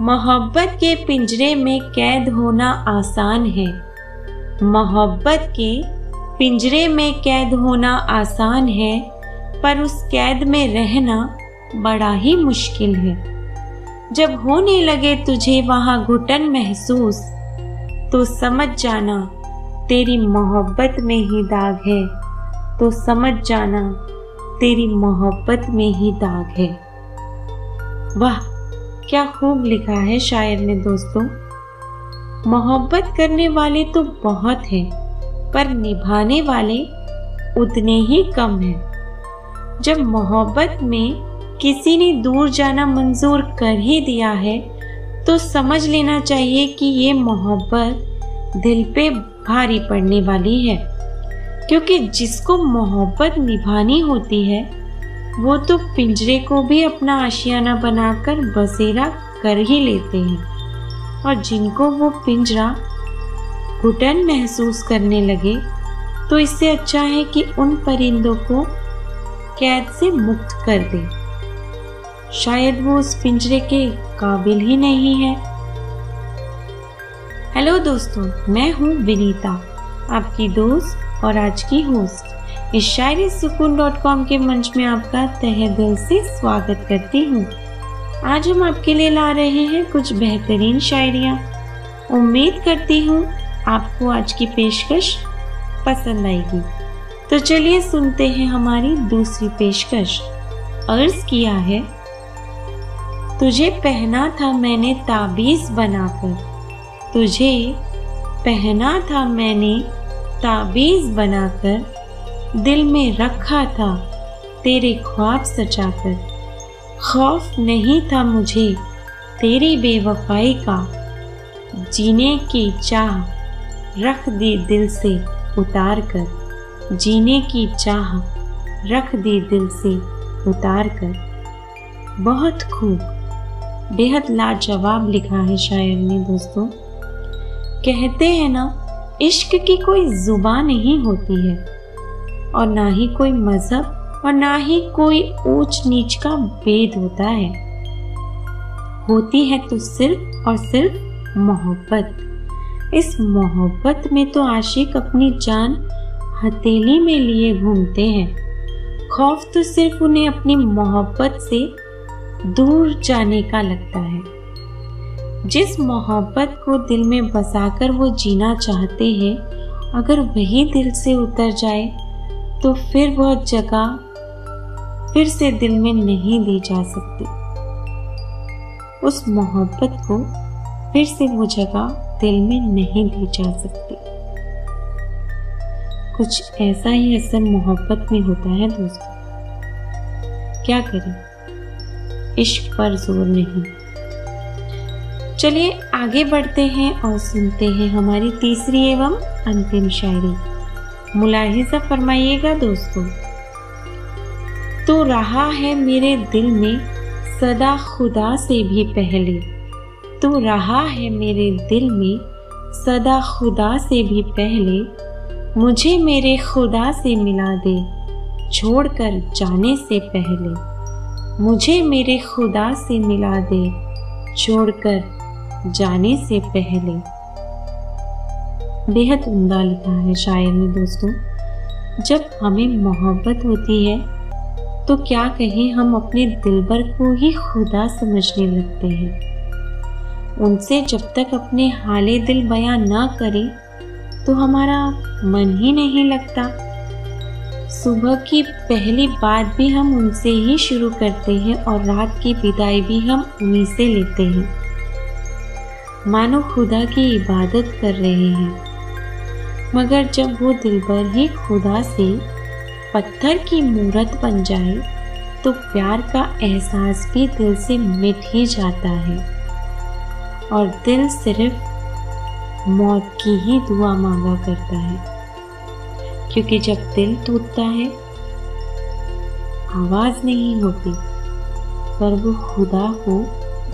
मोहब्बत के पिंजरे में कैद होना आसान है। मोहब्बत के पिंजरे में कैद होना आसान है, पर उस कैद में रहना बड़ा ही मुश्किल है। जब होने लगे तुझे वहाँ घुटन महसूस तो समझ जाना तेरी मोहब्बत में ही दाग है। तो समझ जाना तेरी मोहब्बत में ही दाग है। वाह! क्या खूब लिखा है शायर ने दोस्तों? मोहब्बत करने वाले तो बहुत हैं, पर निभाने वाले उतने ही कम हैं। जब मोहब्बत में किसी ने दूर जाना मंजूर कर ही दिया है तो समझ लेना चाहिए कि ये मोहब्बत दिल पे भारी पड़ने वाली है, क्योंकि जिसको मोहब्बत निभानी होती है वो तो पिंजरे को भी अपना आशियाना बनाकर बसेरा कर ही लेते हैं। और जिनको वो पिंजरा घुटन महसूस करने लगे तो इससे अच्छा है कि उन परिंदों को कैद से मुक्त कर दे। शायद वो उस पिंजरे के काबिल ही नहीं है। हेलो दोस्तों, मैं हूँ विनीता, आपकी दोस्त और आज की होस्ट। इस शायरी सुकून डॉट कॉम के मंच में आपका तहे दिल से स्वागत करती हूँ। आज हम आपके लिए ला रहे हैं कुछ बेहतरीन शायरिया। उम्मीद करती हूँ आपको आज की पेशकश पसंद आएगी। तो चलिए सुनते हैं हमारी दूसरी पेशकश। अर्ज़ किया है, तुझे पहना था मैंने ताबीज बनाकर। तुझे पहना था मैंने ताबीज बनाकर। दिल में रखा था, तेरे ख्वाब सजाकर। खौफ नहीं था मुझे तेरी बेवफाई का। जीने की चाह रख दी दिल से उतार कर जीने की चाह रख दी दिल से उतार कर बहुत खूब। बेहद लाजवाब लिखा है शायर ने दोस्तों। कहते हैं ना, इश्क की कोई ज़ुबान नहीं होती है। और ना ही कोई मज़हब और ना ही कोई ऊंच नीच का भेद होता है। होती है तो सिर्फ़ और सिर्फ़ मोहब्बत। इस मोहब्बत में तो आशिक अपनी जान हथेली में लिए घूमते हैं। खौफ तो सिर्फ़ उन्हें अपनी मोहब्बत से दूर जाने का लगता है। जिस मोहब्बत को दिल में बसाकर वो जीना चाहते हैं, अगर वही दिल से उतर जाए तो फिर वह जगह फिर से दिल में नहीं दी जा सकती। उस मोहब्बत को फिर से वो जगह दिल में नहीं दी जा सकती। कुछ ऐसा ही असर मोहब्बत में होता है दोस्तों। क्या करें? इश्क पर ज़ोर नहीं। चलिए आगे बढ़ते हैं और सुनते हैं हमारी तीसरी एवं अंतिम शायरी। मुलाहिजा फरमाइएगा, दोस्तों। तो रहा है मेरे दिल में सदा खुदा से भी पहले। तो रहा है मेरे दिल में सदा खुदा से भी पहले। मुझे मेरे खुदा से मिला दे, छोड़कर जाने से पहले। मुझे मेरे खुदा से मिला दे, छोड़कर जाने से पहले। बेहद उमदा लिखा है शायर ने दोस्तों। जब हमें मोहब्बत होती है तो क्या कहें, हम अपने दिलबर को ही खुदा समझने लगते हैं। उनसे जब तक अपने हाले दिल बयां ना करें तो हमारा मन ही नहीं लगता। सुबह की पहली बात भी हम उनसे ही शुरू करते हैं और रात की विदाई भी हम उन्हीं से लेते हैं। मानो खुदा की इबादत कर रहे हैं। मगर जब वो दिलबर ही खुदा से पत्थर की मूरत बन जाए तो प्यार का एहसास भी दिल से मिट ही जाता है। और दिल सिर्फ़ मौत की ही दुआ मांगा करता है, क्योंकि जब दिल टूटता है, आवाज़ नहीं होती, पर वो खुदा को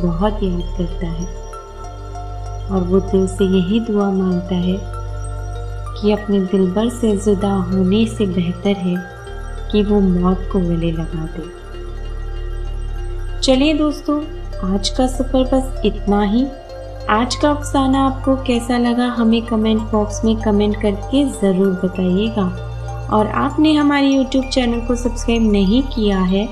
बहुत याद करता है। और वो दिल से यही दुआ माँगता है कि अपने दिलबर से जुदा होने से बेहतर है कि वो मौत को गले लगा दे। चलिए दोस्तों, आज का सफ़र बस इतना ही। आज का अफसाना आपको कैसा लगा हमें कमेंट बॉक्स में कमेंट करके ज़रूर बताइएगा। और आपने हमारे यूट्यूब चैनल को सब्सक्राइब नहीं किया है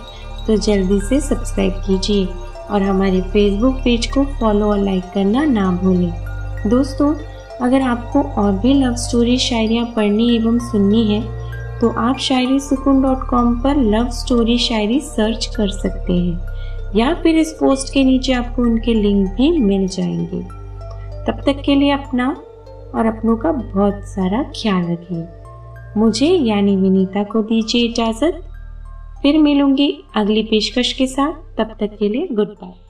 तो जल्दी से सब्सक्राइब कीजिए। और हमारे फेसबुक पेज को फॉलो और लाइक करना ना भूलें। दोस्तों अगर आपको और भी लव स्टोरी शायरियाँ पढ़नी एवं सुननी है तो आप शायरी सुकून डॉट कॉम पर लव स्टोरी शायरी सर्च कर सकते हैं। या फिर इस पोस्ट के नीचे आपको उनके लिंक भी मिल जाएँगे। तब तक के लिए अपना और अपनों का बहुत सारा ख्याल रखिए। मुझे यानी विनीता को दीजिए इजाज़त। फिर मिलूँगी अगली पेशकश के साथ। तब तक के लिए गुड बाय